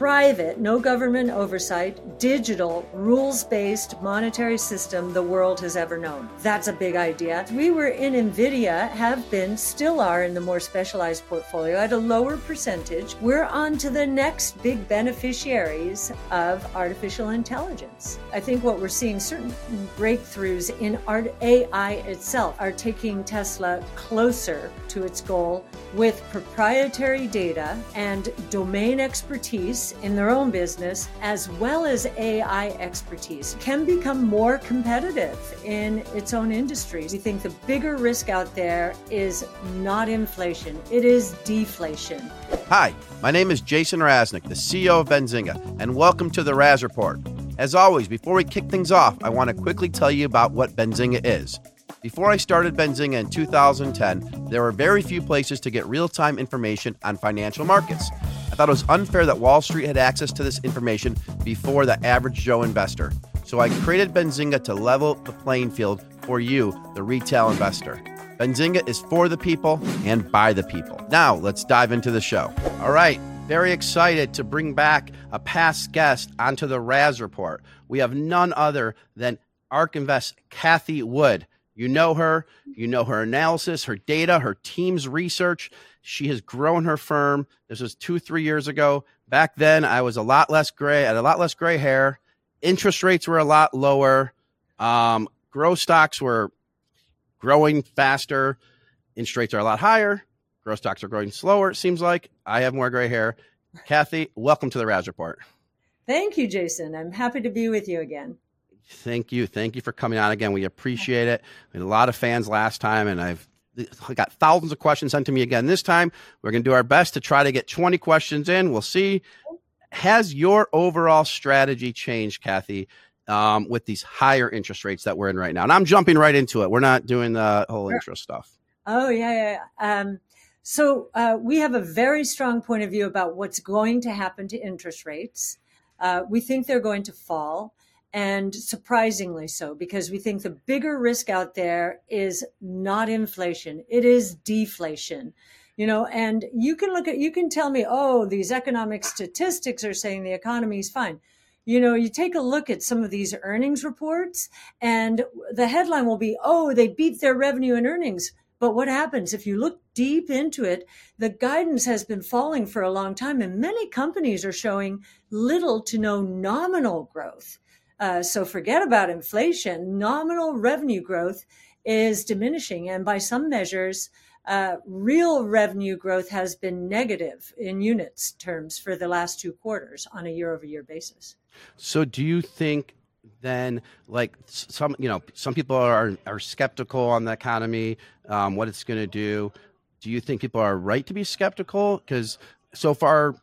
private, no government oversight, digital, rules based monetary system the world has ever known. That's a big idea. We were in NVIDIA, have been, still are in the more specialized portfolio at a lower percentage. We're on to the next big beneficiaries of artificial intelligence. I think what we're seeing, certain breakthroughs in art AI itself, are taking Tesla closer to its goal with proprietary data and domain expertise in their own business, as well as AI expertise, can become more competitive in its own industries. We think the bigger risk out there is not inflation, it is deflation. Hi, my name is Jason Raznick, the CEO of Benzinga, and welcome to the Raz Report. As always, before we kick things off, I want to quickly tell you about what Benzinga is. Before I started Benzinga in 2010, there were very few places to get real time information on financial markets. I thought it was unfair that Wall Street had access to this information before the average Joe investor. So I created Benzinga to level the playing field for you, the retail investor. Benzinga is for the people and by the people. Now, let's dive into the show. All right, very excited to bring back a past guest onto the Raz Report. We have none other than ARK Invest Cathie Wood. You know her, you know her analysis, her data, her team's research. She has grown her firm. This was two, three years ago. Back then, I was a lot less gray, I had a lot less gray hair. Interest rates were a lot lower. Um, growth stocks were growing faster. Interest rates are a lot higher. Growth stocks are growing slower, it seems like. I have more gray hair. Cathie, welcome to the Raz Report. Thank you, Jason. I'm happy to be with you again. Thank you. Thank you for coming on again. We appreciate it. We had a lot of fans last time, and I've got thousands of questions sent to me again this time. We're going to do our best to try to get 20 questions in. We'll see. Has your overall strategy changed, Cathie, um, with these higher interest rates that we're in right now? And I'm jumping right into it. We're not doing the whole interest stuff. Oh, yeah, yeah. Um, so uh, we have a very strong point of view about what's going to happen to interest rates. Uh, we think they're going to fall and surprisingly so, because we think the bigger risk out there is not inflation, it is deflation. You know, and you can look at, you can tell me, oh, these economic statistics are saying the economy is fine. You know, you take a look at some of these earnings reports, and the headline will be, oh, they beat their revenue and earnings. But what happens if you look deep into it? The guidance has been falling for a long time, and many companies are showing little to no nominal growth. Uh, so forget about inflation. Nominal revenue growth is diminishing. And by some measures, uh, real revenue growth has been negative in units terms for the last two quarters on a year over year basis. So do you think then like some you know some people are are skeptical on the economy um, what it's going to do do you think people are right to be skeptical because so far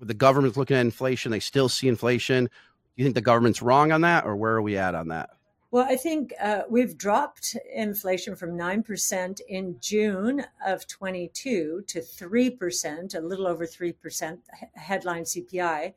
the government's looking at inflation they still see inflation you think the government's wrong on that, or where are we at on that? Well, I think uh, we've dropped inflation from 9% in June of 22 to 3%, a little over 3% headline CPI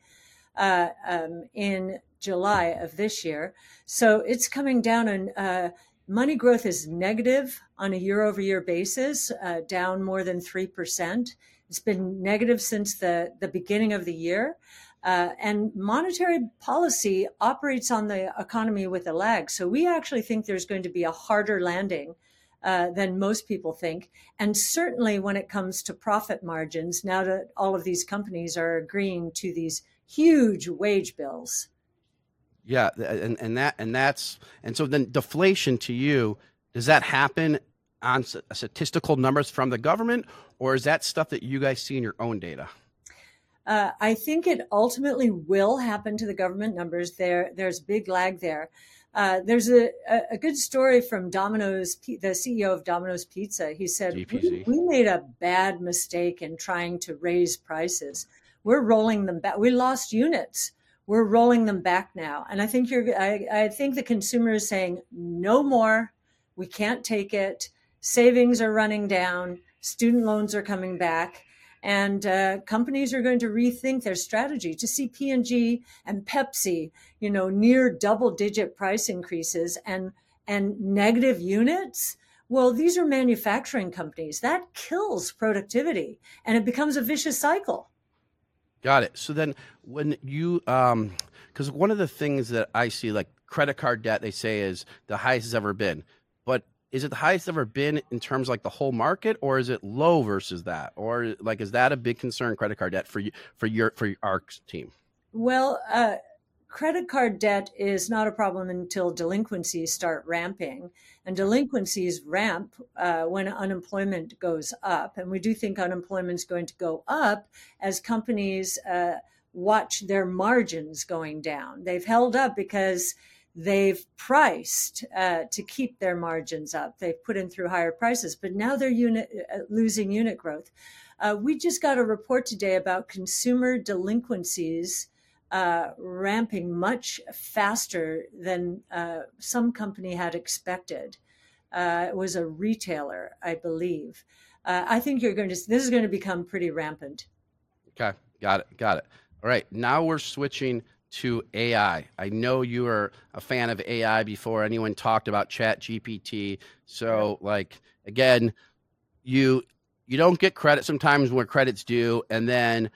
uh, um, in July of this year. So it's coming down, and uh, money growth is negative on a year over year basis, uh, down more than 3%. It's been negative since the, the beginning of the year. Uh, and monetary policy operates on the economy with a lag. So we actually think there's going to be a harder landing uh, than most people think. And certainly when it comes to profit margins, now that all of these companies are agreeing to these huge wage bills. Yeah, and, and that and that's and so then deflation to you does that happen on statistical numbers from the government, or is that stuff that you guys see in your own data? Uh, I think it ultimately will happen to the government numbers. There, there's big lag there. Uh, there's a, a, good story from Domino's, the CEO of Domino's Pizza. He said, we, we, made a bad mistake in trying to raise prices. We're rolling them back. We lost units. We're rolling them back now. And I think you're, I, I think the consumer is saying, no more. We can't take it. Savings are running down. Student loans are coming back and uh, companies are going to rethink their strategy to see P&G and Pepsi, you know, near double digit price increases and and negative units. Well, these are manufacturing companies. That kills productivity and it becomes a vicious cycle. Got it. So then, when you, um, because one of the things that I see, like credit card debt, they say is the highest it's ever been, but is it the highest ever been in terms of like the whole market, or is it low versus that, or like is that a big concern, credit card debt for you for your for our team? Well, uh, credit card debt is not a problem until delinquencies start ramping. And delinquencies ramp uh, when unemployment goes up. And we do think unemployment is going to go up as companies uh, watch their margins going down. They've held up because they've priced uh, to keep their margins up. They've put in through higher prices, but now they're unit, uh, losing unit growth. Uh, we just got a report today about consumer delinquencies uh, ramping much faster than uh, some company had expected. Uh, it was a retailer, I believe. I think you're going to. This is going to become pretty rampant. Okay, got it, got it. All right, now we're switching to AI. I know you were a fan of AI before anyone talked about Chat GPT. So, like again, you you don't get credit sometimes where credit's due, and then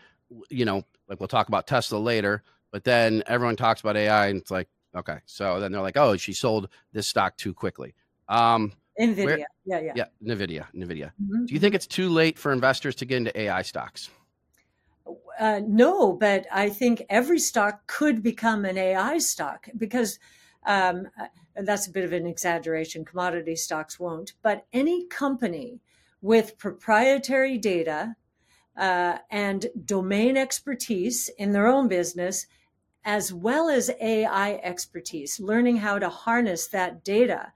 you know like we'll talk about Tesla later, but then everyone talks about AI and it's like, okay. So then they're like, oh, she sold this stock too quickly. Um, Nvidia. Where, yeah, yeah. Yeah, Nvidia, Nvidia. Mm-hmm. Do you think it's too late for investors to get into AI stocks? Uh, no, but I think every stock could become an AI stock because um, uh, that's a bit of an exaggeration. Commodity stocks won't, but any company with proprietary data uh, and domain expertise in their own business, as well as AI expertise, learning how to harness that data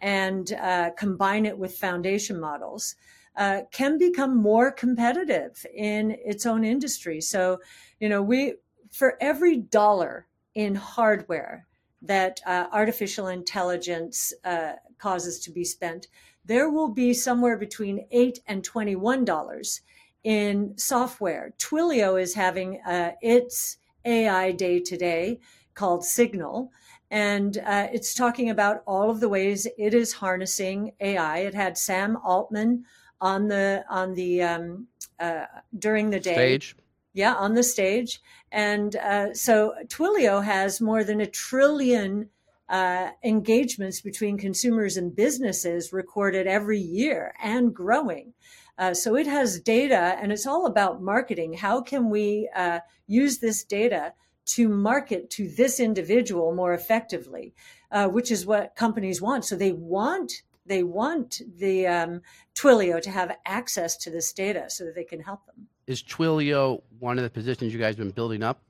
and uh, combine it with foundation models, uh, can become more competitive in its own industry. So, you know, we, for every dollar in hardware that uh, artificial intelligence uh, causes to be spent, there will be somewhere between eight and twenty-one dollars in software. Twilio is having uh, its AI day today called Signal. And uh, it's talking about all of the ways it is harnessing AI. It had Sam Altman on the on the um, uh, during the day. Stage. Yeah, on the stage. And uh, so Twilio has more than a trillion uh, engagements between consumers and businesses recorded every year and growing. Uh, so it has data and it's all about marketing. How can we uh, use this data to market to this individual more effectively, uh, which is what companies want. So they want they want the um, Twilio to have access to this data so that they can help them. Is Twilio one of the positions you guys have been building up?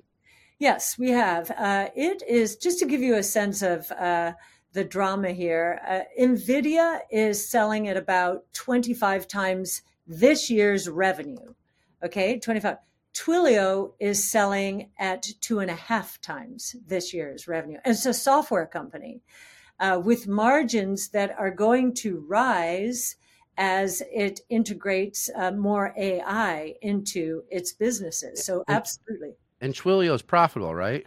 Yes, we have. Uh, it is just to give you a sense of uh, the drama here. Uh, Nvidia is selling at about 25 times this year's revenue. Okay, 25. Twilio is selling at two and a half times this year's revenue. It's a software company uh, with margins that are going to rise as it integrates uh, more AI into its businesses. So, absolutely. And Twilio is profitable, right?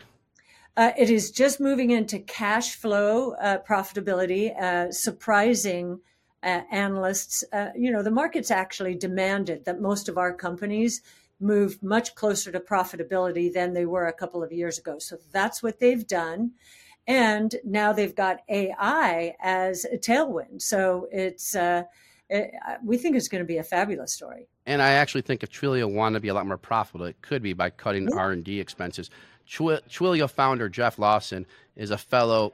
Uh, it is just moving into cash flow uh, profitability, uh, surprising uh, analysts, uh, you know, the market's actually demanded that most of our companies move much closer to profitability than they were a couple of years ago. So that's what they've done. And now they've got AI as a tailwind. So it's, uh, it, uh, we think it's going to be a fabulous story. And I actually think if Twilio wanted to be a lot more profitable, it could be by cutting yeah. R and D expenses. Twilio founder Jeff Lawson is a fellow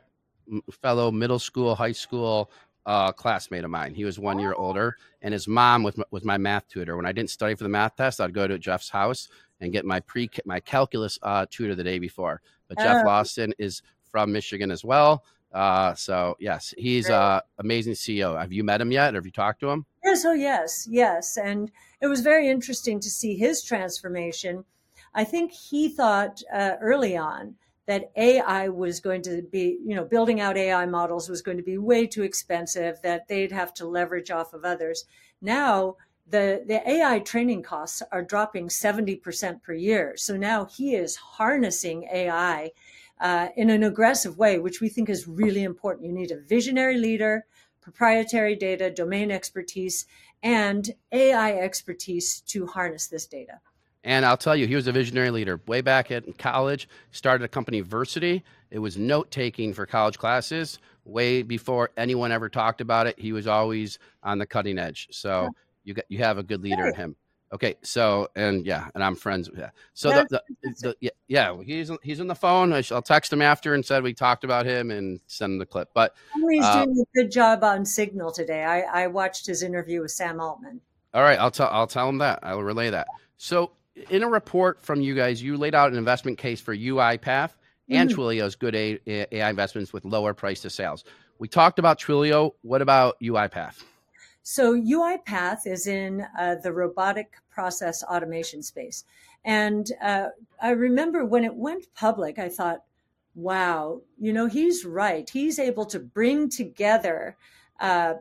fellow middle school, high school uh, classmate of mine. He was one year older, and his mom was was my math tutor. When I didn't study for the math test, I'd go to Jeff's house and get my pre my calculus uh, tutor the day before. But Jeff oh. Lawson is from Michigan as well. Uh, so yes, he's uh, amazing CEO. Have you met him yet? Have you talked to him? Yes. Oh, yes, yes. And it was very interesting to see his transformation. I think he thought uh, early on that AI was going to be, you know, building out AI models was going to be way too expensive, that they'd have to leverage off of others. Now, the, the AI training costs are dropping 70% per year. So now he is harnessing AI uh, in an aggressive way, which we think is really important. You need a visionary leader, proprietary data, domain expertise, and AI expertise to harness this data And I'll tell you, he was a visionary leader. Way back in college, started a company, Versity. It was note taking for college classes. Way before anyone ever talked about it, he was always on the cutting edge. So you got you have a good leader in him. Okay, so and yeah, and I'm friends. Yeah, so the, the, the, yeah, yeah, he's he's on the phone. I will text him after and said we talked about him and send him the clip. But he's uh, doing a good job on Signal today. I, I watched his interview with Sam Altman. All right, I'll tell I'll tell him that. I will relay that. So in a report from you guys, you laid out an investment case for UiPath and mm-hmm. Twilio's good AI investments with lower price to sales. We talked about Twilio. What about UiPath? So UiPath is in uh, the robotic process automation space. And uh, I remember when it went public, I thought, wow, you know, he's right. He's able to bring together uh,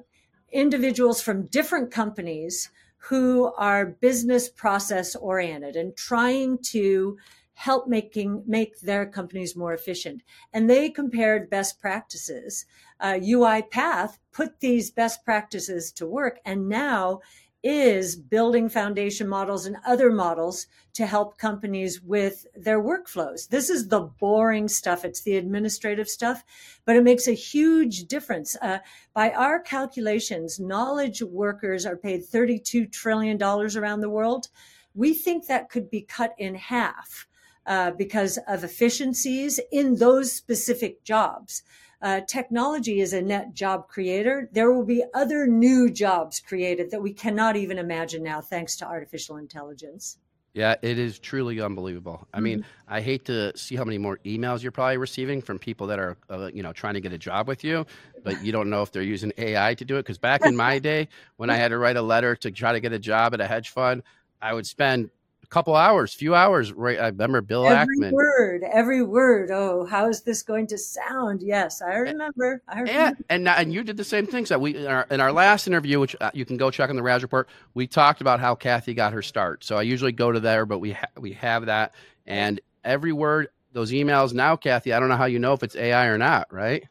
individuals from different companies who are business process oriented and trying to help making make their companies more efficient. And they compared best practices. Uh, UiPath put these best practices to work, and now is building foundation models and other models to help companies with their workflows. This is the boring stuff. It's the administrative stuff, but it makes a huge difference. Uh, by our calculations, knowledge workers are paid $32 trillion around the world. We think that could be cut in half uh, because of efficiencies in those specific jobs. Uh, technology is a net job creator. There will be other new jobs created that we cannot even imagine now, thanks to artificial intelligence. Yeah, it is truly unbelievable. I mean, mm-hmm. I hate to see how many more emails you're probably receiving from people that are, uh, you know, trying to get a job with you, but you don't know if they're using AI to do it. Because back in my day, when I had to write a letter to try to get a job at a hedge fund, I would spend a couple hours, few hours. Right, I remember Bill every Ackman. Every word, every word. Oh, how is this going to sound? Yes, I remember. I remember. And and, and you did the same thing. So we in our, in our last interview, which uh, you can go check on the Raz report, we talked about how Cathie got her start. So I usually go to there, but we ha- we have that, and every word, those emails. Now, Cathie, I don't know how you know if it's AI or not, right?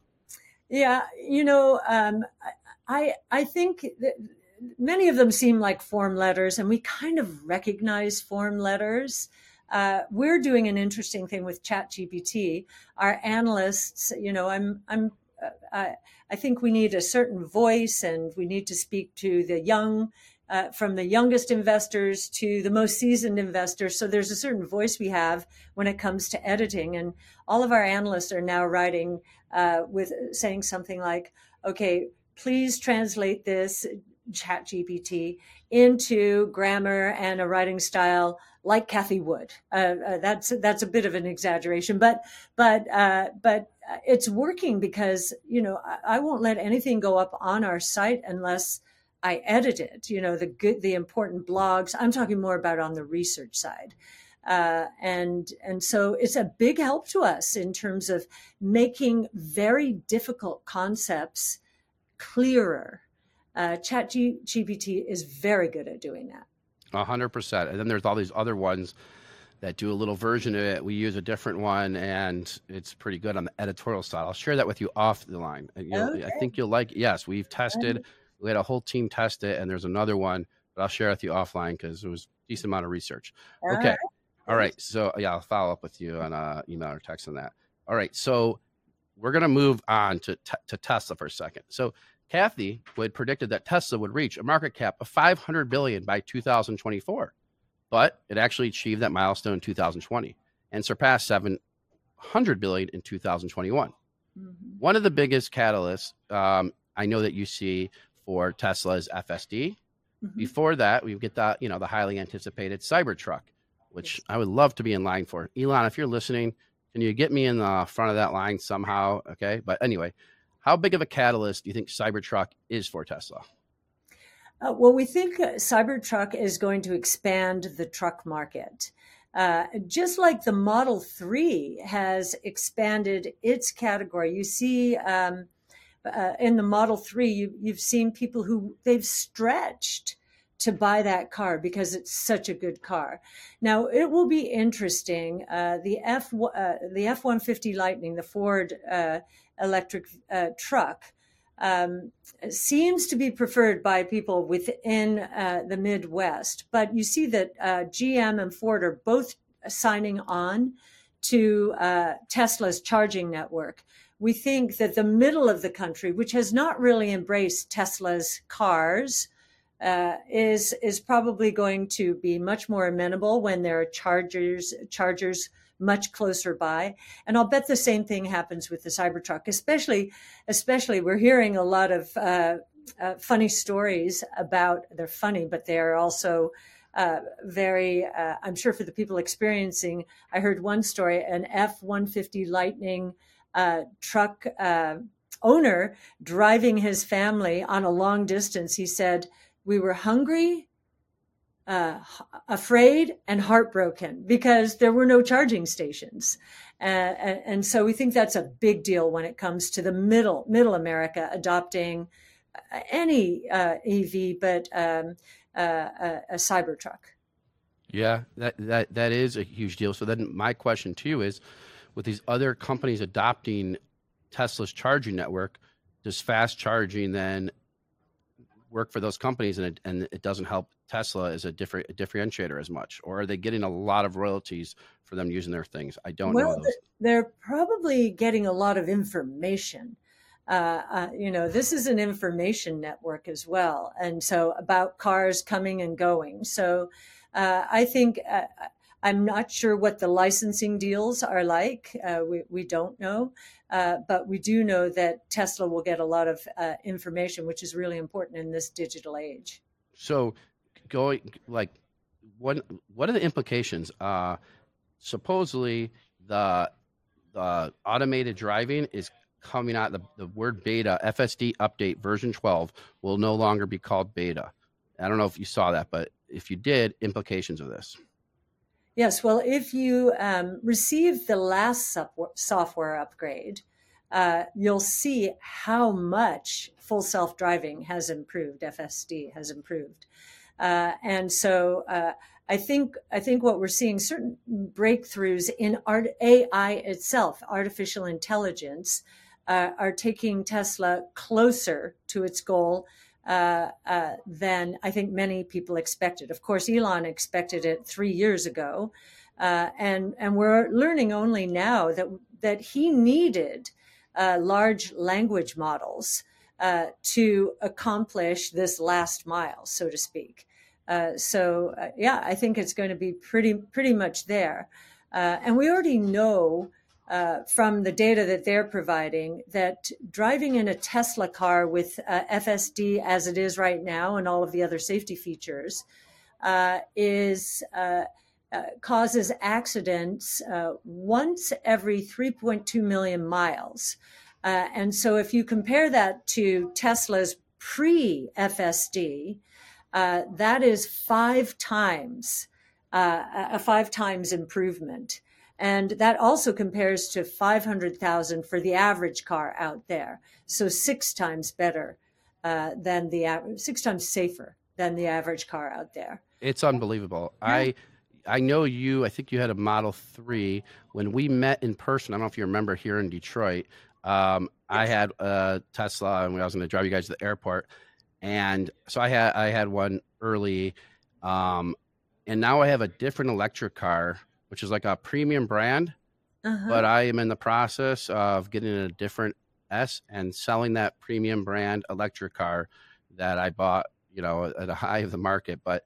Yeah, you know, um, I I think that many of them seem like form letters, and we kind of recognize form letters. Uh, we're doing an interesting thing with ChatGPT. Our analysts, you know, I'm, I'm, uh, I, think we need a certain voice, and we need to speak to the young, uh, from the youngest investors to the most seasoned investors. So there's a certain voice we have when it comes to editing, and all of our analysts are now writing uh, with saying something like, "Okay, please translate this chat gpt into grammar and a writing style like Cathie Wood. Uh, uh, that's that's a bit of an exaggeration, but but uh, but it's working because you know I, I, won't let anything go up on our site unless I edit it. You know the good the important blogs. I'm talking more about on the research side. Uh, and and so it's a big help to us in terms of making very difficult concepts clearer uh, Chat G- GPT is very good at doing that. A hundred percent. And then there's all these other ones that do a little version of it. We use a different one, and it's pretty good on the editorial side. I'll share that with you off the line. Okay. I think you'll like. Yes, we've tested. Okay. We had a whole team test it, and there's another one, but I'll share with you offline because it was a decent amount of research. Okay. All right. All right. So yeah, I'll follow up with you on uh, email or text on that. All right. So we're gonna move on to to Tesla for a second. So Cathie Wood predicted that Tesla would reach a market cap of 500 billion by 2024, but it actually achieved that milestone in 2020 and surpassed 700 billion in 2021. Mm-hmm. One of the biggest catalysts um, I know that you see for Tesla is FSD. Mm-hmm. Before that, we get the you know the highly anticipated Cybertruck, which yes. I would love to be in line for. Elon, if you're listening, can you get me in the front of that line somehow? Okay, but anyway, how big of a catalyst do you think Cybertruck is for Tesla? Uh, well, we think uh, Cybertruck is going to expand the truck market. Uh, just like the Model 3 has expanded its category. You see um, uh, in the Model 3, you, you've seen people who they've stretched to buy that car because it's such a good car. Now it will be interesting. Uh, the F uh, the F one fifty Lightning, the Ford uh, electric uh, truck, um, seems to be preferred by people within uh, the Midwest. But you see that uh, GM and Ford are both signing on to uh, Tesla's charging network. We think that the middle of the country, which has not really embraced Tesla's cars, uh, is is probably going to be much more amenable when there are chargers chargers much closer by. And I'll bet the same thing happens with the Cybertruck, especially, especially we're hearing a lot of uh, uh, funny stories about, they're funny, but they're also uh, very, uh, I'm sure for the people experiencing, I heard one story, an F-150 Lightning uh, truck uh, owner driving his family on a long distance. He said, we were hungry, uh, afraid and heartbroken because there were no charging stations. Uh, and, so we think that's a big deal when it comes to the middle middle America adopting uh, any uh, EV, but um, uh, a, a Cybertruck. Yeah, that, that that is a huge deal. So then my question to you is, with these other companies adopting Tesla's charging network, does fast charging then work for those companies and it, and it doesn't help Tesla is a different differentiator as much, or are they getting a lot of royalties for them using their things? I don't well, know. Those. They're probably getting a lot of information. Uh, uh, you know, this is an information network as well, and so about cars coming and going. So uh, I think uh, I'm not sure what the licensing deals are like. Uh, we, we don't know. Uh, but we do know that Tesla will get a lot of uh, information, which is really important in this digital age. So, going like, what what are the implications? Uh, supposedly, the the automated driving is coming out. The, the word beta FSD update version 12 will no longer be called beta. I don't know if you saw that, but if you did, implications of this. Yes, well, if you um, receive the last software upgrade, uh, you'll see how much full self driving has improved. FSD has improved, uh, and so uh, I think I think what we're seeing certain breakthroughs in art, AI itself, artificial intelligence, uh, are taking Tesla closer to its goal uh, uh, than I think many people expected. Of course, Elon expected it three years ago, uh, and and we're learning only now that that he needed large language models uh, to accomplish this last mile, so to speak. Uh, so yeah, I think it's going to be pretty pretty much there, and we already know uh, from the data that they're providing that driving in a Tesla car with uh, FSD as it is right now and all of the other safety features uh, is uh, uh, causes accidents uh, once every 3.2 million miles. Uh, and so if you compare that to Tesla's pre FSD, uh, that is five times uh, a five times improvement. And that also compares to 500,000 for the average car out there. So six times better uh, than the average, six times safer than the average car out there. It's unbelievable. Yeah. I, I know you, I think you had a Model 3. When we met in person, I don't know if you remember here in Detroit, um, I had a Tesla and I was going to drive you guys to the airport. And so I had, I had one early. Um, and now I have a different electric car which is like a premium brand. Uh-huh. But I am in the process of getting a different S and selling that premium brand electric car that I bought, you know, at a high of the market. But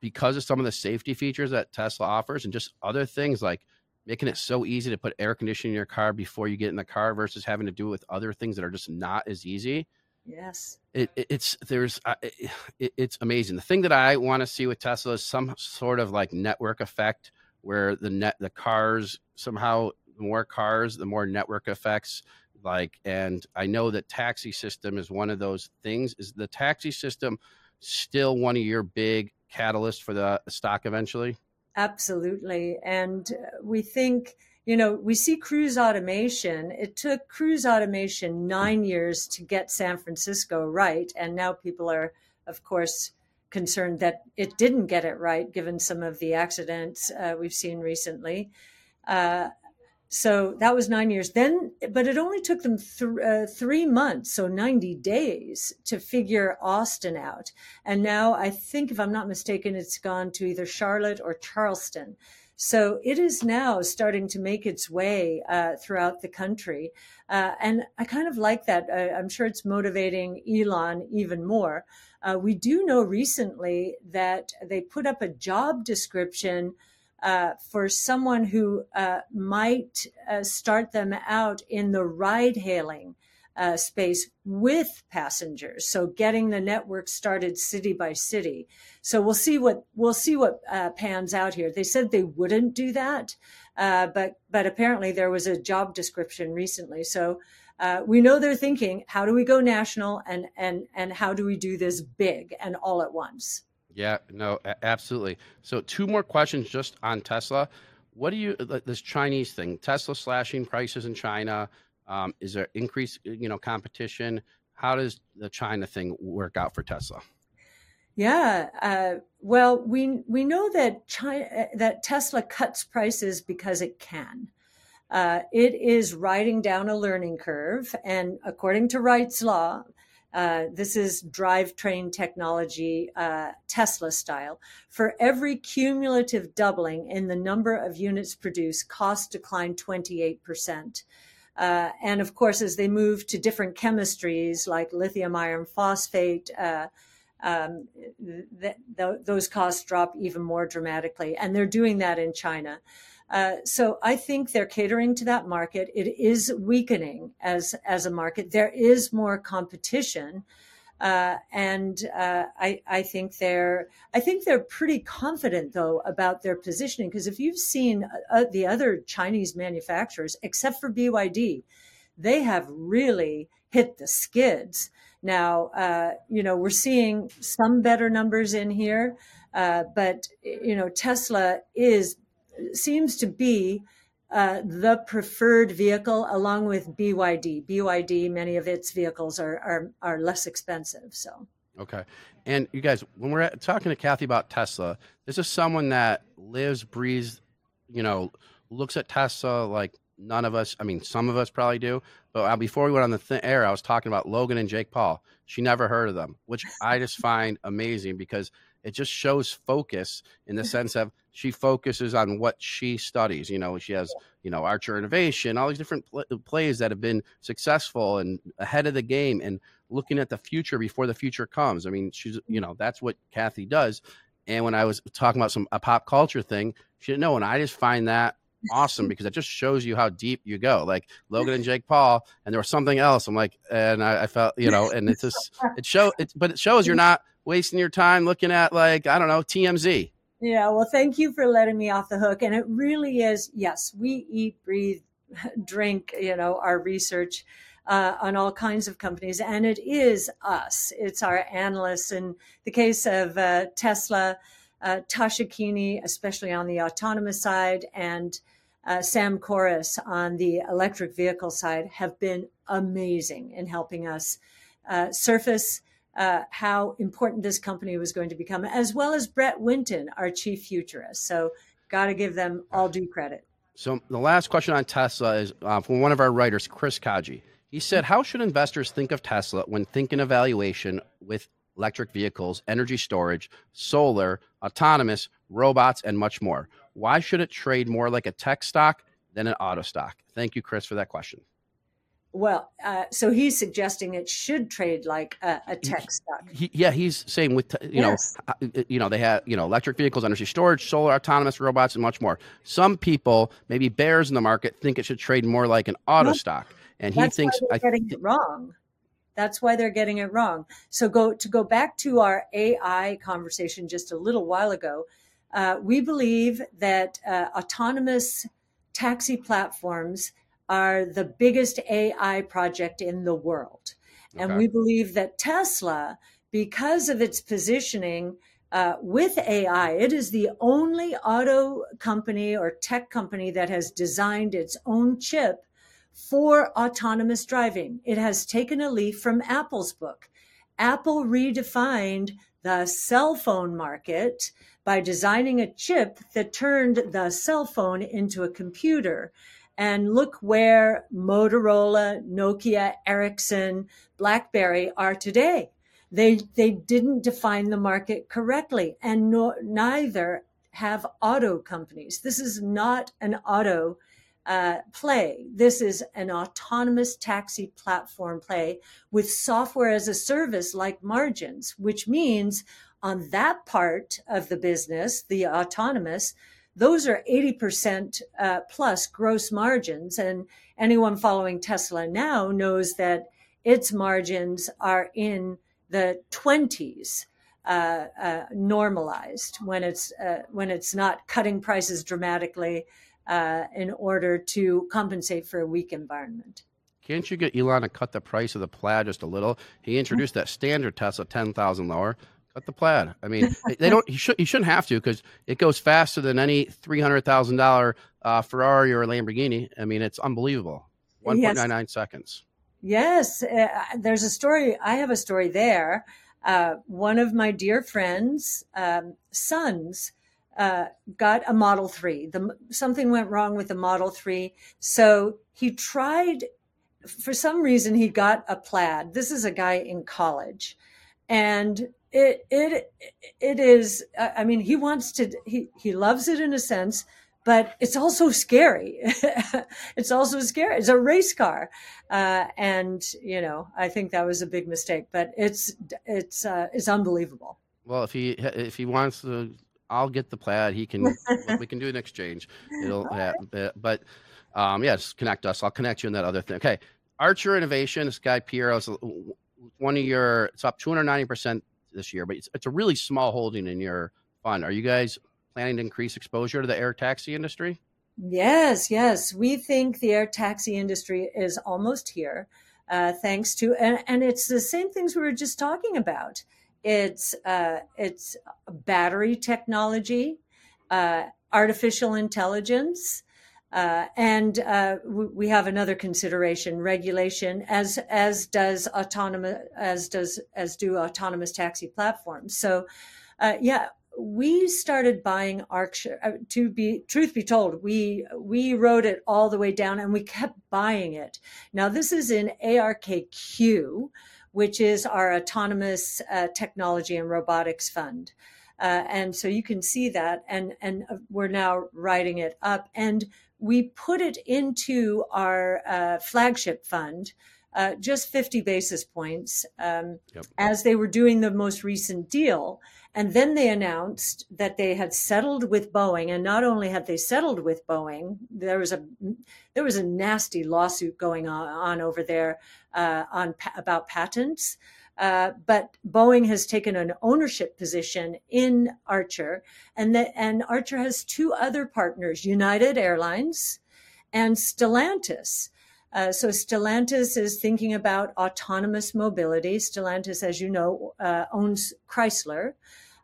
because of some of the safety features that Tesla offers and just other things like making it so easy to put air conditioning in your car before you get in the car versus having to do it with other things that are just not as easy. Yes. It, it, it's there's uh, it, it's amazing. The thing that I want to see with Tesla is some sort of like network effect where the net the cars somehow the more cars the more network effects like and i know that taxi system is one of those things is the taxi system still one of your big catalysts for the stock eventually absolutely and we think you know we see cruise automation it took cruise automation nine years to get san francisco right and now people are of course concerned that it didn't get it right, given some of the accidents uh, we've seen recently. Uh, So that was nine years. Then, but it only took them th- uh, three months, so 90 days to figure Austin out. And now I think, if I'm not mistaken, it's gone to either Charlotte or Charleston. So it is now starting to make its way uh, throughout the country. Uh, and I kind of like that. I, I'm sure it's motivating Elon even more. Uh, we do know recently that they put up a job description uh, for someone who uh, might uh, start them out in the ride hailing uh, space with passengers. So getting the network started city by city. So we'll see what we'll see what uh, pans out here. They said they wouldn't do that, but but apparently there was a job description recently. So. we know they're thinking, how do we go national and, and, and how do we do this big and all at once? Yeah, no, absolutely. So, two more questions just on Tesla. What do you this Chinese thing? Tesla slashing prices in China. Um, is there increased, you know, competition? How does the China thing work out for Tesla? Yeah, uh, well, we we know that China that Tesla cuts prices because it can. Uh, it is riding down a learning curve, and according to Wright's law, uh, this is drivetrain technology, uh, Tesla style. For every cumulative doubling in the number of units produced, costs decline 28%. Uh, and of course, as they move to different chemistries like lithium iron phosphate, uh, um, th- th- those costs drop even more dramatically. And they're doing that in China. Uh, so I think they're catering to that market. It is weakening as as a market. There is more competition, uh, and uh, I, I think they're I think they're pretty confident though about their positioning because if you've seen uh, the other Chinese manufacturers, except for BYD, they have really hit the skids. Now, uh, you know, we're seeing some better numbers in here, but you know, Tesla is seems to be uh, the preferred vehicle along with BYD. BYD, many of its vehicles are, are, are less expensive. So, okay. And you guys, when we're talking to Cathie about Tesla, this is someone that lives, breathes, you know, looks at Tesla like none of us, I mean, some of us probably do. But uh, before we went on the th- air, I was talking about Logan and Jake Paul. She never heard of them, which I just find amazing because it just shows focus in the mm-hmm. sense of she focuses on what she studies. You know, she has, you know, Archer Innovation, all these different pl- uh, plays that have been successful and ahead of the game and looking at the future before the future comes. I mean, she's, you mm-hmm. know, that's what Cathie does. And when I was talking about some a pop culture thing, she didn't know. And I just find that awesome because it just shows you how deep you go. Like Logan and Jake Paul, and there was something else. I'm like, and I, I felt, you know, and it's just it show it, but it shows you're not wasting your time looking at like I don't know TMZ. Yeah, well, thank you for letting me off the hook. And it really is, yes, we eat, breathe, drink, you know, our research uh, on all kinds of companies, and it is us. It's our analysts. In the case of uh, Tesla, uh, Tasha Keeney, especially on the autonomous side, and uh, Sam Korus on the electric vehicle side, have been amazing in helping us uh, surface uh, how important this company was going to become, as well as Brett Winton, our chief futurist. So, got to give them all due credit. So, the last question on Tesla is uh, from one of our writers, Chris Katje. He said, How should investors think of Tesla when thinking evaluation with electric vehicles, energy storage, solar, autonomous, robots, and much more? Why should it trade more like a tech stock than an auto stock? Thank you, Chris, for that question. Well, uh, so he's suggesting it should trade like a, a tech stock. He, yeah, he's saying with you yes. know, uh, uh, you know, they have you know electric vehicles, energy storage, solar, autonomous robots, and much more. Some people, maybe bears in the market, think it should trade more like an auto stock, and he thinks I getting it wrong. That's why they're getting it wrong. So go to go back to our AI conversation just a little while ago. Uh, we believe that uh, autonomous taxi platforms are the biggest AI project in the world. Okay. And we believe that Tesla, because of its positioning uh, with AI, it is the only auto company or tech company that has designed its own chip for autonomous driving. It has taken a leaf from Apple's book. Apple redefined the cell phone market by designing a chip that turned the cell phone into a computer. And look where Motorola, Nokia, Ericsson, BlackBerry are today. They, they didn't define the market correctly, and no, neither have auto companies. This is not an auto uh, play. This is an autonomous taxi platform play with software as a service like margins, which means on that part of the business, the autonomous, those are 80% uh, plus gross margins. And anyone following Tesla now knows that its margins are in the 20s. Uh, uh, normalized when it's uh, when it's not cutting prices dramatically uh, in order to compensate for a weak environment. Can't you get Elon to cut the price of the plaid just a little? He introduced that standard Tesla ten thousand lower. Cut the plaid. I mean, they don't. He should. He shouldn't have to because it goes faster than any three hundred thousand thousand uh, Ferrari or Lamborghini. I mean, it's unbelievable. One point nine nine seconds. Yes, uh, there's a story. I have a story there. Uh, one of my dear friends' um, sons uh, got a Model 3. The, something went wrong with the Model 3. So he tried, for some reason, he got a plaid. This is a guy in college. And it, it, it is, I mean, he wants to, he, he loves it in a sense, but it's also scary. it's also scary. It's a race car, uh, and you know I think that was a big mistake. But it's it's uh, it's unbelievable. Well, if he if he wants to, I'll get the plaid. He can we can do an exchange. It'll right. but um, yes, connect us. I'll connect you in that other thing. Okay, Archer Aviation. This guy Piero's one of your. It's up 290 percent this year, but it's, it's a really small holding in your fund. Are you guys planning to increase exposure to the air taxi industry? Yes, yes. We think the air taxi industry is almost here, uh, thanks to, and, and, it's the same things we were just talking about. It's uh, it's battery technology, uh, artificial intelligence, uh, and uh, we have another consideration: regulation, as as does autonomous, as does as do autonomous taxi platforms. So, uh, yeah, we started buying Archer. Uh, to be truth be told, we we wrote it all the way down, and we kept buying it. Now this is in ARKQ, which is our autonomous uh, technology and robotics fund. Uh, and so you can see that, and and we're now writing it up, and we put it into our uh, flagship fund, uh, just 50 basis points um, yep. as they were doing the most recent deal. And then they announced that they had settled with Boeing. And not only had they settled with Boeing, there was a there was a nasty lawsuit going on, on over there uh, on about patents. Uh, but Boeing has taken an ownership position in Archer, and that and Archer has two other partners: United Airlines and Stellantis. Uh, so Stellantis is thinking about autonomous mobility. Stellantis, as you know, uh, owns Chrysler,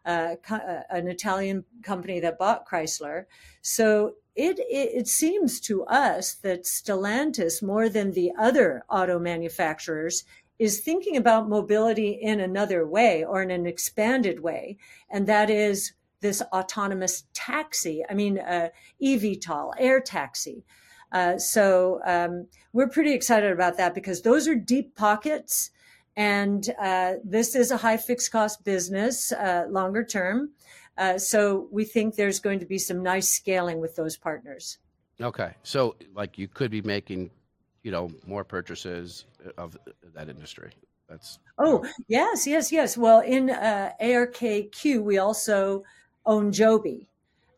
uh, uh, an Italian company that bought Chrysler. So it, it, it seems to us that Stellantis, more than the other auto manufacturers, is thinking about mobility in another way or in an expanded way, and that is this autonomous taxi. I mean, uh, eVTOL, air taxi. Uh, so um, we're pretty excited about that because those are deep pockets. And uh, this is a high fixed cost business uh, longer term. Uh, so we think there's going to be some nice scaling with those partners. Okay. So, like, you could be making, you know, more purchases of that industry. That's. Oh, yes, yes, yes. Well, in uh, ARKQ, we also own Joby.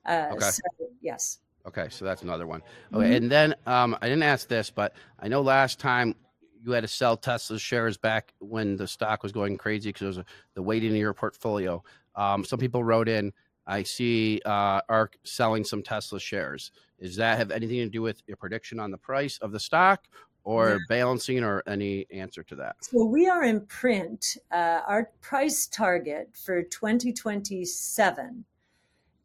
okay. So, yes. Okay, so that's another one. Okay, mm-hmm. and then um, I didn't ask this, but I know last time you had to sell Tesla shares back when the stock was going crazy because it was a, the weight in your portfolio. Um, some people wrote in, I see uh, ARK selling some Tesla shares. Does that have anything to do with your prediction on the price of the stock or yeah. balancing or any answer to that? So we are in print. Uh, our price target for 2027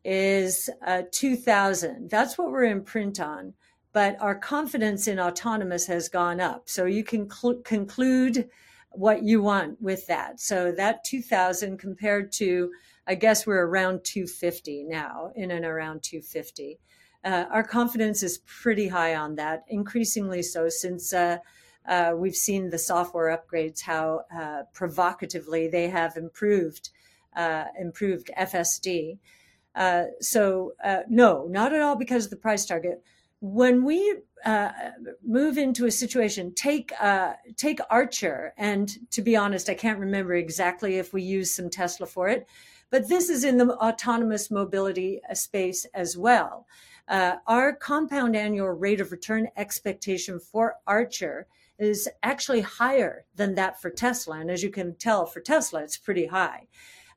is uh, 2000. That's what we're in print on. But our confidence in autonomous has gone up. So you can cl- conclude what you want with that. So that 2000 compared to, I guess we're around 250 now, in and around 250. Uh, our confidence is pretty high on that, increasingly so since uh, uh, we've seen the software upgrades, how uh, provocatively they have improved uh, improved FSD. Uh, so no, not at all because of the price target when we move into a situation, take take Archer, and to be honest, I can't remember exactly if we use some Tesla for it, but this is in the autonomous mobility uh, space as well. Uh, our compound annual rate of return expectation for Archer is actually higher than that for Tesla, and as you can tell, for Tesla, it's pretty high.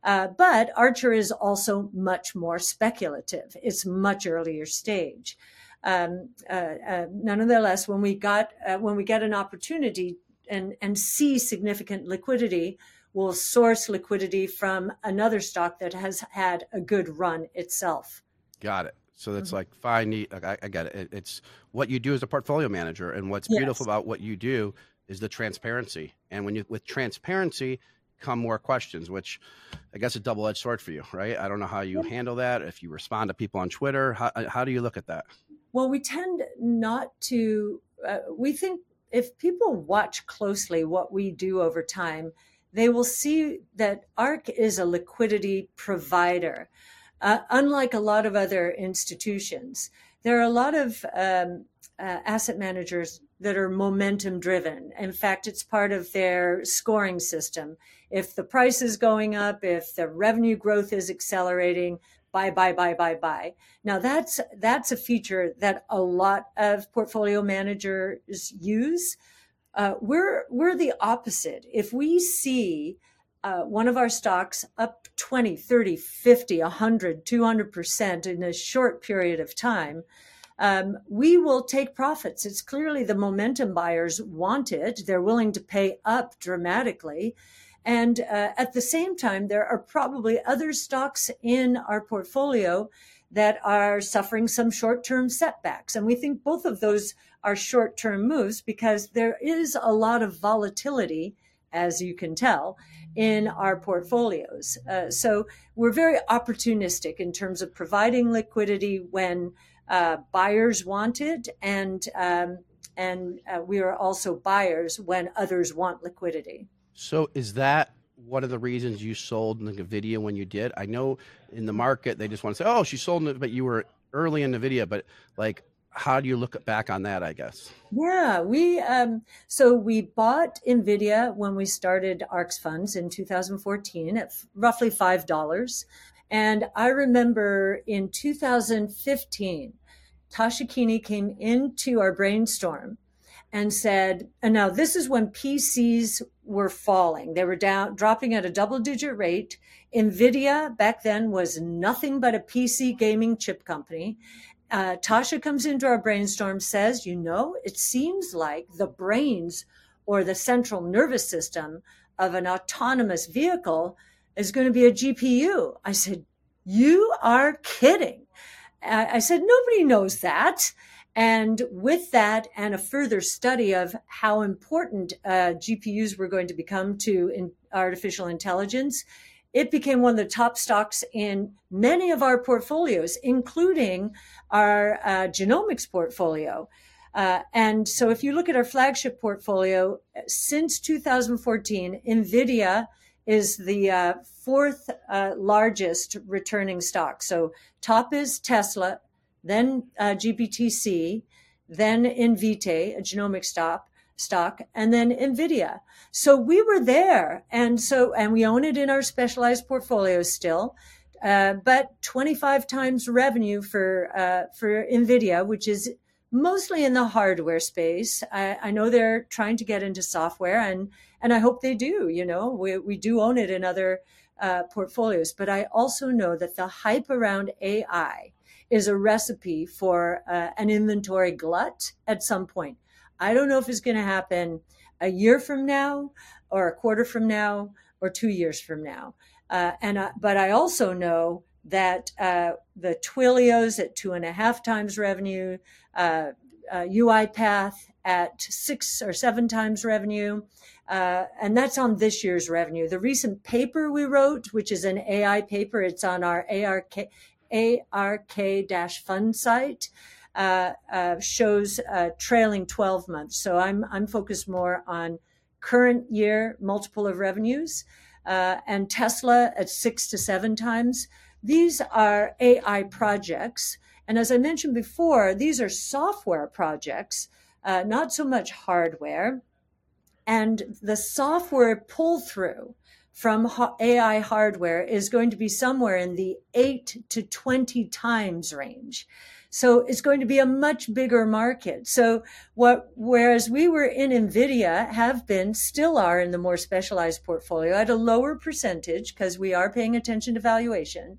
Uh, but Archer is also much more speculative. It's much earlier stage um, uh, uh, nonetheless, when we got uh, when we get an opportunity and and see significant liquidity, we'll source liquidity from another stock that has had a good run itself. Got it. So that's mm-hmm. like fine. I, I get it. It's what you do as a portfolio manager, and what's beautiful about what you do is the transparency. And when you with transparency come more questions, which I guess a double edged sword for you, right? I don't know how you handle that. If you respond to people on Twitter, how, how do you look at that? Well, we tend not to, uh, we think if people watch closely what we do over time, they will see that ARK is a liquidity provider. Uh, unlike a lot of other institutions, there are a lot of um, uh, asset managers that are momentum driven. In fact, it's part of their scoring system. If the price is going up, if the revenue growth is accelerating, buy, buy, buy, buy, buy. Now that's that's a feature that a lot of portfolio managers use. Uh, we're we're the opposite. If we see uh, one of our stocks up 20, 30, 50, 100, 200% in a short period of time, um, we will take profits. It's clearly the momentum buyers want it. They're willing to pay up dramatically. And uh, at the same time, there are probably other stocks in our portfolio that are suffering some short term setbacks. And we think both of those are short term moves because there is a lot of volatility, as you can tell, in our portfolios. Uh, so we're very opportunistic in terms of providing liquidity when uh, buyers want it and um, and uh, we are also buyers when others want liquidity. So is that one of the reasons you sold NVIDIA when you did? I know in the market they just want to say, "Oh, she sold it," but you were early in NVIDIA. But like, how do you look back on that? I guess. Yeah, we um, so we bought NVIDIA when we started ARK's funds in 2014 at roughly five dollars, and I remember in 2015, Tasha Keeney came into our brainstorm and said, and now this is when PCs were falling. They were down, dropping at a double digit rate. NVIDIA back then was nothing but a PC gaming chip company. Uh, Tasha comes into our brainstorm, says, you know, it seems like the brains or the central nervous system of an autonomous vehicle is going to be a GPU. I said, you are kidding. I said, nobody knows that. And with that, and a further study of how important uh, GPUs were going to become to in artificial intelligence, it became one of the top stocks in many of our portfolios, including our uh, genomics portfolio. Uh, and so, if you look at our flagship portfolio, since 2014, NVIDIA is the uh, fourth uh, largest returning stock. So, top is Tesla, then uh, GBTC, then Invitae, a genomic stock, stock, and then Nvidia. So we were there, and so and we own it in our specialized portfolio still. Uh, but 25 times revenue for uh, for Nvidia, which is mostly in the hardware space. I, I, know they're trying to get into software, and and I hope they do. You know, we we do own it in other uh, portfolios, but I also know that the hype around AI is a recipe for uh, an inventory glut at some point. I don't know if it's going to happen a year from now or a quarter from now or two years from now. Uh, and uh, but I also know that uh, the Twilios at two and a half times revenue, uh, uh, UiPath at six or seven times revenue. Uh, and that's on this year's revenue. The recent paper we wrote, which is an AI paper, it's on our ARK, ARK-fund site, uh, uh, shows uh, trailing 12 months. So I'm, I'm focused more on current year multiple of revenues uh, and Tesla at six to seven times. These are AI projects. And as I mentioned before, these are software projects, uh, not so much hardware. And the software pull through from AI hardware is going to be somewhere in the 8 to 20 times range. So it's going to be a much bigger market. So what, whereas we were in NVIDIA, have been, still are in the more specialized portfolio at a lower percentage because we are paying attention to valuation.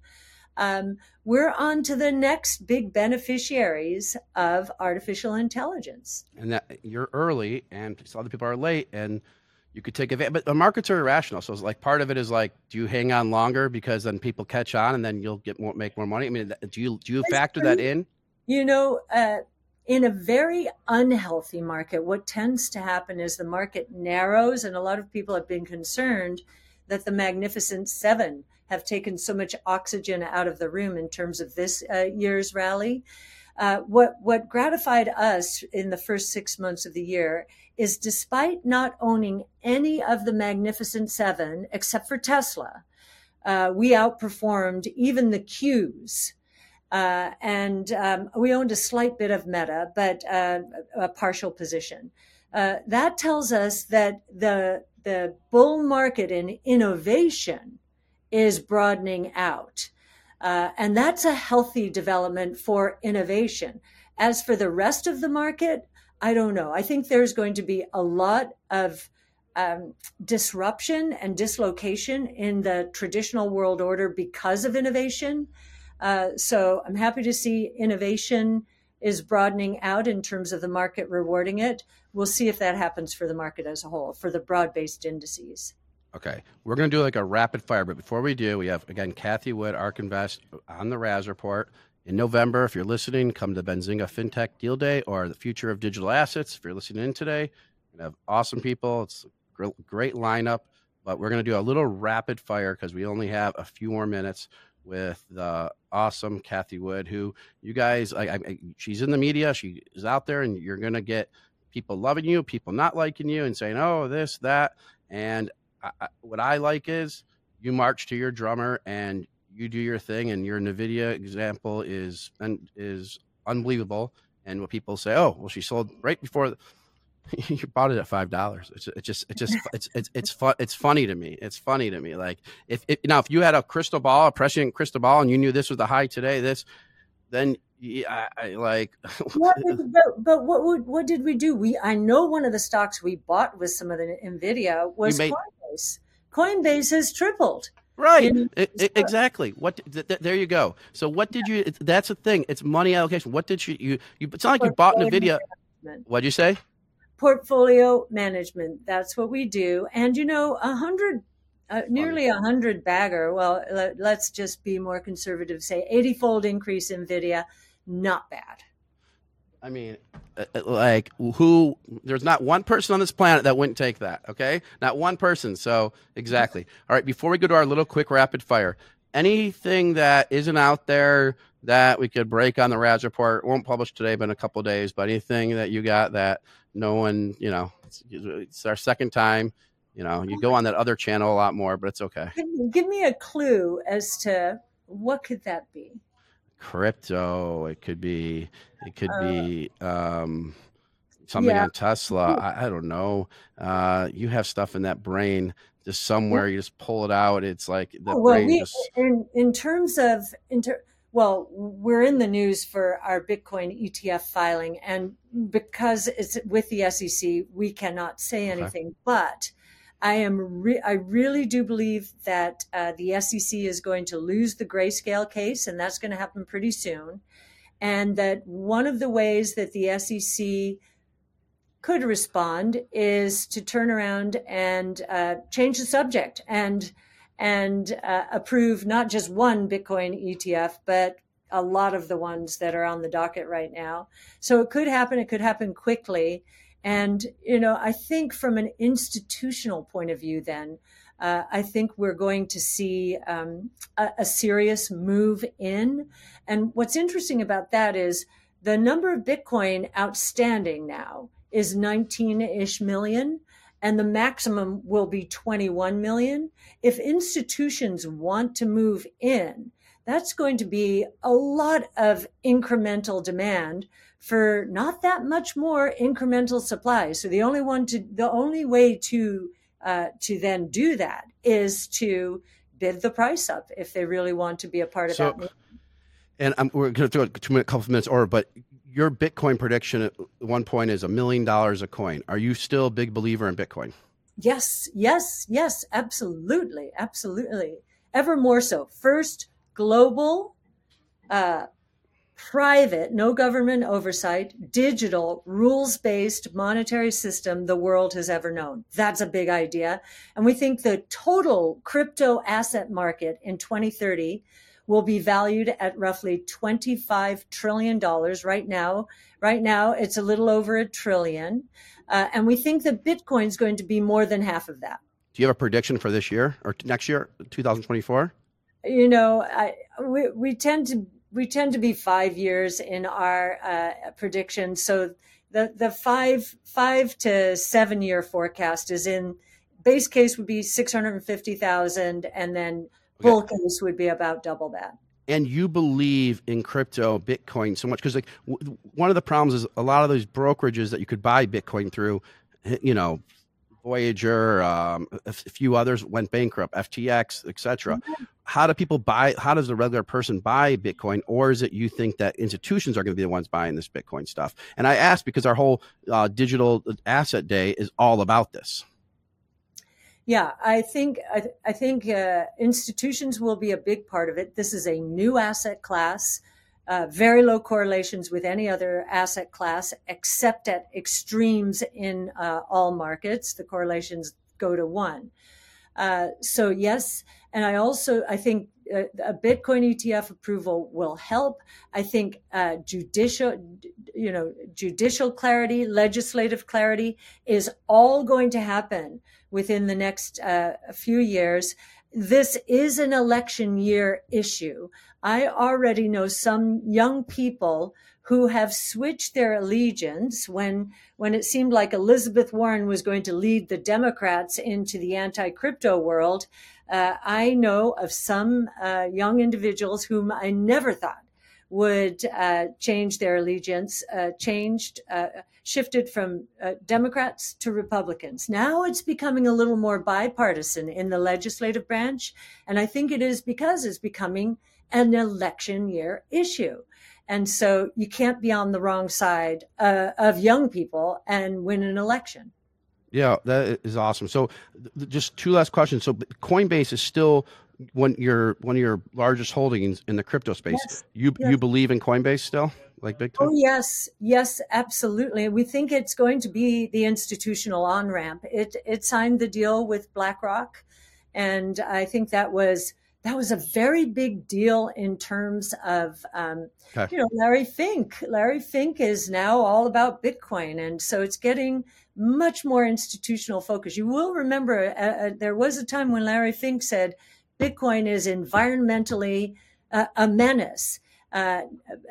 Um, we're on to the next big beneficiaries of artificial intelligence. And that you're early, and other people are late, and you could take advantage. But the markets are irrational, so it's like part of it is like, do you hang on longer because then people catch on, and then you'll get more, make more money? I mean, do you do you factor that in? You know, uh, in a very unhealthy market, what tends to happen is the market narrows, and a lot of people have been concerned that the Magnificent Seven have taken so much oxygen out of the room in terms of this uh, year's rally. Uh, what what gratified us in the first six months of the year is, despite not owning any of the Magnificent Seven except for Tesla, uh, we outperformed even the Qs. Uh, and um, we owned a slight bit of Meta, but uh, a partial position. Uh, that tells us that the the bull market in innovation is broadening out. Uh, and that's a healthy development for innovation. As for the rest of the market, I don't know. I think there's going to be a lot of um, disruption and dislocation in the traditional world order because of innovation. Uh, so I'm happy to see innovation is broadening out in terms of the market rewarding it. We'll see if that happens for the market as a whole, for the broad based indices. Okay, we're going to do like a rapid fire, but before we do, we have again Cathie Wood, ARK Invest on the Raz report in November. If you're listening, come to Benzinga FinTech Deal Day or the Future of Digital Assets. If you're listening in today, we have awesome people. It's a great lineup, but we're going to do a little rapid fire because we only have a few more minutes with the awesome Cathie Wood, who you guys, I, I, she's in the media, she is out there, and you're going to get people loving you, people not liking you, and saying, "Oh, this, that," and I, what I like is you march to your drummer and you do your thing, and your Nvidia example is is unbelievable. And what people say, oh, well, she sold right before. The, you bought it at five dollars. It's, it's just, it's just, it's, it's, it's fun. It's funny to me. It's funny to me. Like if, if now, if you had a crystal ball, a prescient crystal ball, and you knew this was the high today, this, then yeah, I, I like. what but, but what would, what did we do? We I know one of the stocks we bought with some of the Nvidia was made, Coinbase. Coinbase has tripled. Right. In, it, exactly. What? Th- th- there you go. So what did you? That's the thing. It's money allocation. What did you? You. you it's not like you bought Nvidia. What'd you say? Portfolio management. That's what we do. And you know, a hundred, uh, nearly a hundred bagger. Well, let, let's just be more conservative. Say eighty fold increase in Nvidia. Not bad. I mean, uh, uh, like who? There's not one person on this planet that wouldn't take that. Okay, not one person. So exactly. All right. Before we go to our little quick rapid fire, anything that isn't out there that we could break on the Raz report won't publish today, but in a couple days. But anything that you got that no one, you know, it's, it's our second time. You know, you go on that other channel a lot more, but it's okay. Give me a clue as to what could that be crypto. It could be it could uh, be um, something yeah. on Tesla. I, I don't know. Uh, you have stuff in that brain just somewhere. You just pull it out. It's like the well, brain we, just. In in terms of inter, well, we're in the news for our Bitcoin ETF filing, and because it's with the SEC, we cannot say anything. Okay. But I am re- I really do believe that uh, the SEC is going to lose the grayscale case, and that's going to happen pretty soon. And that one of the ways that the SEC could respond is to turn around and uh, change the subject and and uh, approve not just one Bitcoin ETF, but a lot of the ones that are on the docket right now. So it could happen. It could happen quickly. And, you know, I think from an institutional point of view, then, uh, I think we're going to see um, a, a, serious move in. And what's interesting about that is the number of Bitcoin outstanding now is 19 ish million, and the maximum will be 21 million. If institutions want to move in, that's going to be a lot of incremental demand for not that much more incremental supply. So the only one to the only way to uh, to then do that is to bid the price up if they really want to be a part of so, that. And I'm, we're going to throw a couple of minutes over, but your Bitcoin prediction at one point is a million dollars a coin. Are you still a big believer in Bitcoin? Yes, yes, yes, absolutely, absolutely. Ever more so. First, global uh, private, no government oversight, digital, rules based monetary system the world has ever known. That's a big idea. And we think the total crypto asset market in 2030 will be valued at roughly $25 trillion right now. Right now, it's a little over a trillion. Uh, and we think that Bitcoin is going to be more than half of that. Do you have a prediction for this year or next year, 2024? You know, I, we, we tend to we tend to be five years in our uh, predictions. So the the five five to seven year forecast is in base case would be six hundred and fifty thousand, and then bull case would be about double that. And you believe in crypto, Bitcoin so much because like w- one of the problems is a lot of those brokerages that you could buy Bitcoin through, you know, Voyager, um, a few others went bankrupt, FTX, etc. Mm-hmm. How do people buy? How does the regular person buy Bitcoin, or is it you think that institutions are going to be the ones buying this Bitcoin stuff? And I ask because our whole uh, digital asset day is all about this. Yeah, I think I, I think uh, institutions will be a big part of it. This is a new asset class uh, very low correlations with any other asset class, except at extremes in uh, all markets. The correlations go to one. Uh, so yes, and I also I think a Bitcoin ETF approval will help. I think uh, judicial, you know, judicial clarity, legislative clarity is all going to happen within the next uh, few years. This is an election year issue. I already know some young people who have switched their allegiance when when it seemed like Elizabeth Warren was going to lead the Democrats into the anti-crypto world. Uh, I know of some uh, young individuals whom I never thought would uh, change their allegiance, uh, changed, uh, shifted from uh, Democrats to Republicans. Now it's becoming a little more bipartisan in the legislative branch. And I think it is because it's becoming an election year issue. And so you can't be on the wrong side of young people and win an election. Yeah, that is awesome. So, th- just two last questions. So, Coinbase is still one your one of your largest holdings in the crypto space. Yes. You yes. you believe in Coinbase still, like big time? Oh yes, yes, absolutely. We think it's going to be the institutional on ramp. It it signed the deal with BlackRock, and I think that was that was a very big deal in terms of um, okay. you know Larry Fink. Larry Fink is now all about Bitcoin, and so it's getting much more institutional focus. You will remember uh, uh, there was a time when Larry Fink said Bitcoin is environmentally uh, a menace. Uh,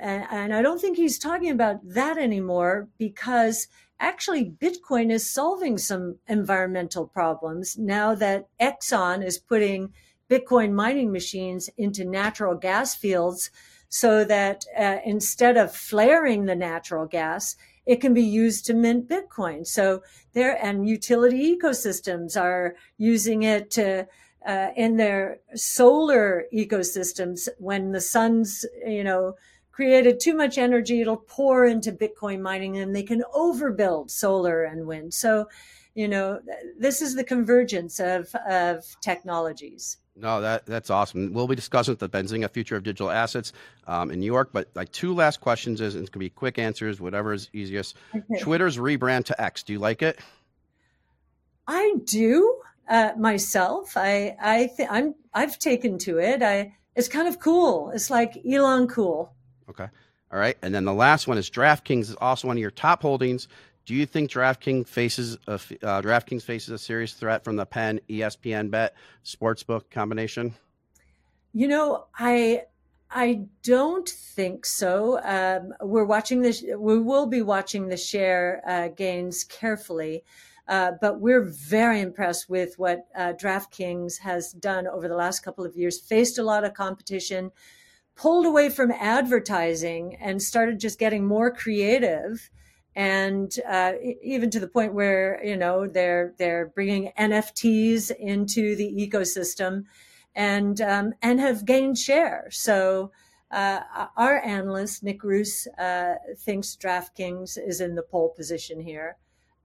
and, and I don't think he's talking about that anymore because actually Bitcoin is solving some environmental problems now that Exxon is putting Bitcoin mining machines into natural gas fields so that uh, instead of flaring the natural gas, it can be used to mint Bitcoin. So there, and utility ecosystems are using it to, uh, in their solar ecosystems. When the sun's, you know, created too much energy, it'll pour into Bitcoin mining and they can overbuild solar and wind. So, you know, this is the convergence of, of technologies. No, that that's awesome. We'll be discussing the Benzinga future of digital assets um, in New York. But like two last questions is it's gonna be quick answers, whatever is easiest. Okay. Twitter's rebrand to X. Do you like it? I do uh, myself. I I th- I'm I've taken to it. I it's kind of cool. It's like Elon cool. Okay. All right. And then the last one is DraftKings is also one of your top holdings. Do you think DraftKings faces a, uh, DraftKings faces a serious threat from the Penn ESPN bet sportsbook combination? You know, I I don't think so. Um, we're watching this. We will be watching the share uh, gains carefully, uh, but we're very impressed with what uh, DraftKings has done over the last couple of years. Faced a lot of competition, pulled away from advertising, and started just getting more creative. And uh, even to the point where you know they're they're bringing NFTs into the ecosystem and um, and have gained share. So uh, our analyst Nick Grous uh, thinks DraftKings is in the pole position here,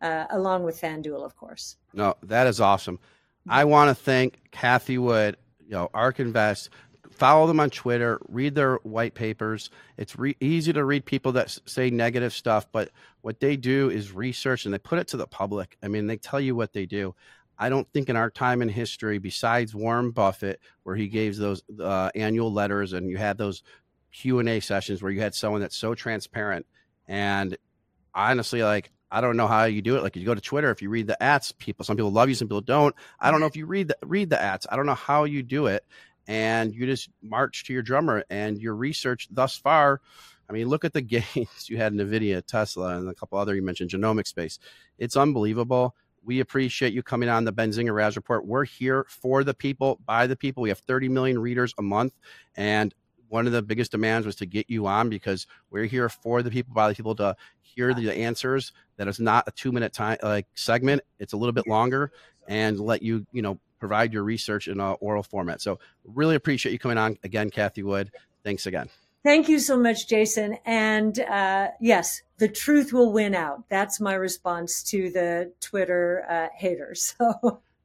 uh, along with FanDuel, of course. No, that is awesome. I want to thank Cathie Wood, you know, ARK Invest. Follow them on Twitter. Read their white papers. It's re- easy to read people that say negative stuff, but what they do is research and they put it to the public. I mean, they tell you what they do. I don't think in our time in history, besides Warren Buffett, where he gave those uh, annual letters and you had those Q and A sessions where you had someone that's so transparent. And honestly, like I don't know how you do it. Like you go to Twitter, if you read the ads, people some people love you, some people don't. I don't know if you read the read the ads. I don't know how you do it. And you just march to your drummer and your research thus far. I mean, look at the gains you had NVIDIA, Tesla, and a couple other you mentioned, genomic space. It's unbelievable. We appreciate you coming on the Benzinga Raz Report. We're here for the people, by the people. We have 30 million readers a month. And one of the biggest demands was to get you on because we're here for the people, by the people to hear the answers. That is not a two minute time like segment. It's a little bit longer and let you, you know, provide your research in an oral format. So really appreciate you coming on again, Cathie Wood. Thanks again. Thank you so much, Jason. And uh, yes, the truth will win out. That's my response to the Twitter uh, haters.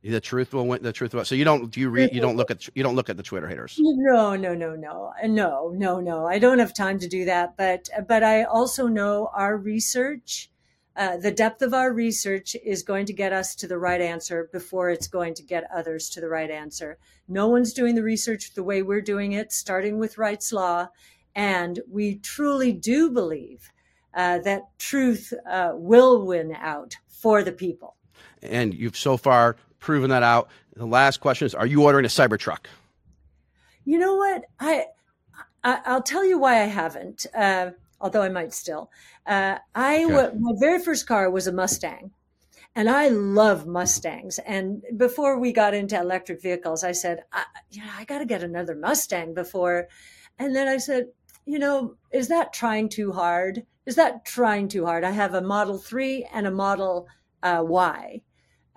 So the truth will win. The truth will. So you don't do you read? You don't look at you don't look at the Twitter haters. No, no, no, no, no, no, no. I don't have time to do that. But but I also know our research. Uh, the depth of our research is going to get us to the right answer before it's going to get others to the right answer. No one's doing the research the way we're doing it, starting with Wright's Law. And we truly do believe uh, that truth uh, will win out for the people. And you've so far proven that out. The last question is: Are you ordering a Cybertruck? You know what? I, I will tell you why I haven't. Although I might still. Uh, I okay. my very first car was a Mustang, and I love Mustangs. And before we got into electric vehicles, I said, I, you know, I got to get another Mustang before. And then I said, you know, is that trying too hard? Is that trying too hard? I have a Model 3 and a Model uh, Y.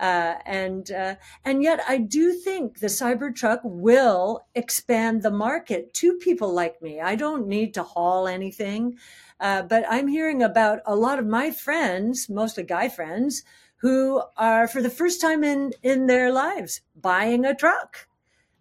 Uh, and uh, and yet I do think the Cybertruck will expand the market to people like me. I don't need to haul anything, uh, but I'm hearing about a lot of my friends, mostly guy friends, who are for the first time in in their lives buying a truck,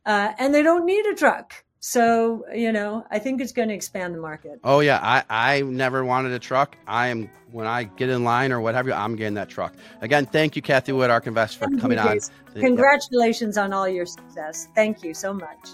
uh, and they don't need a truck. So, you know, I think it's going to expand the market. Oh yeah, I I never wanted a truck. I am when I get in line or whatever, I'm getting that truck. Again, thank you, Cathie Wood, ARK Invest, for thank coming you, on. Congratulations on all your success. Thank you so much.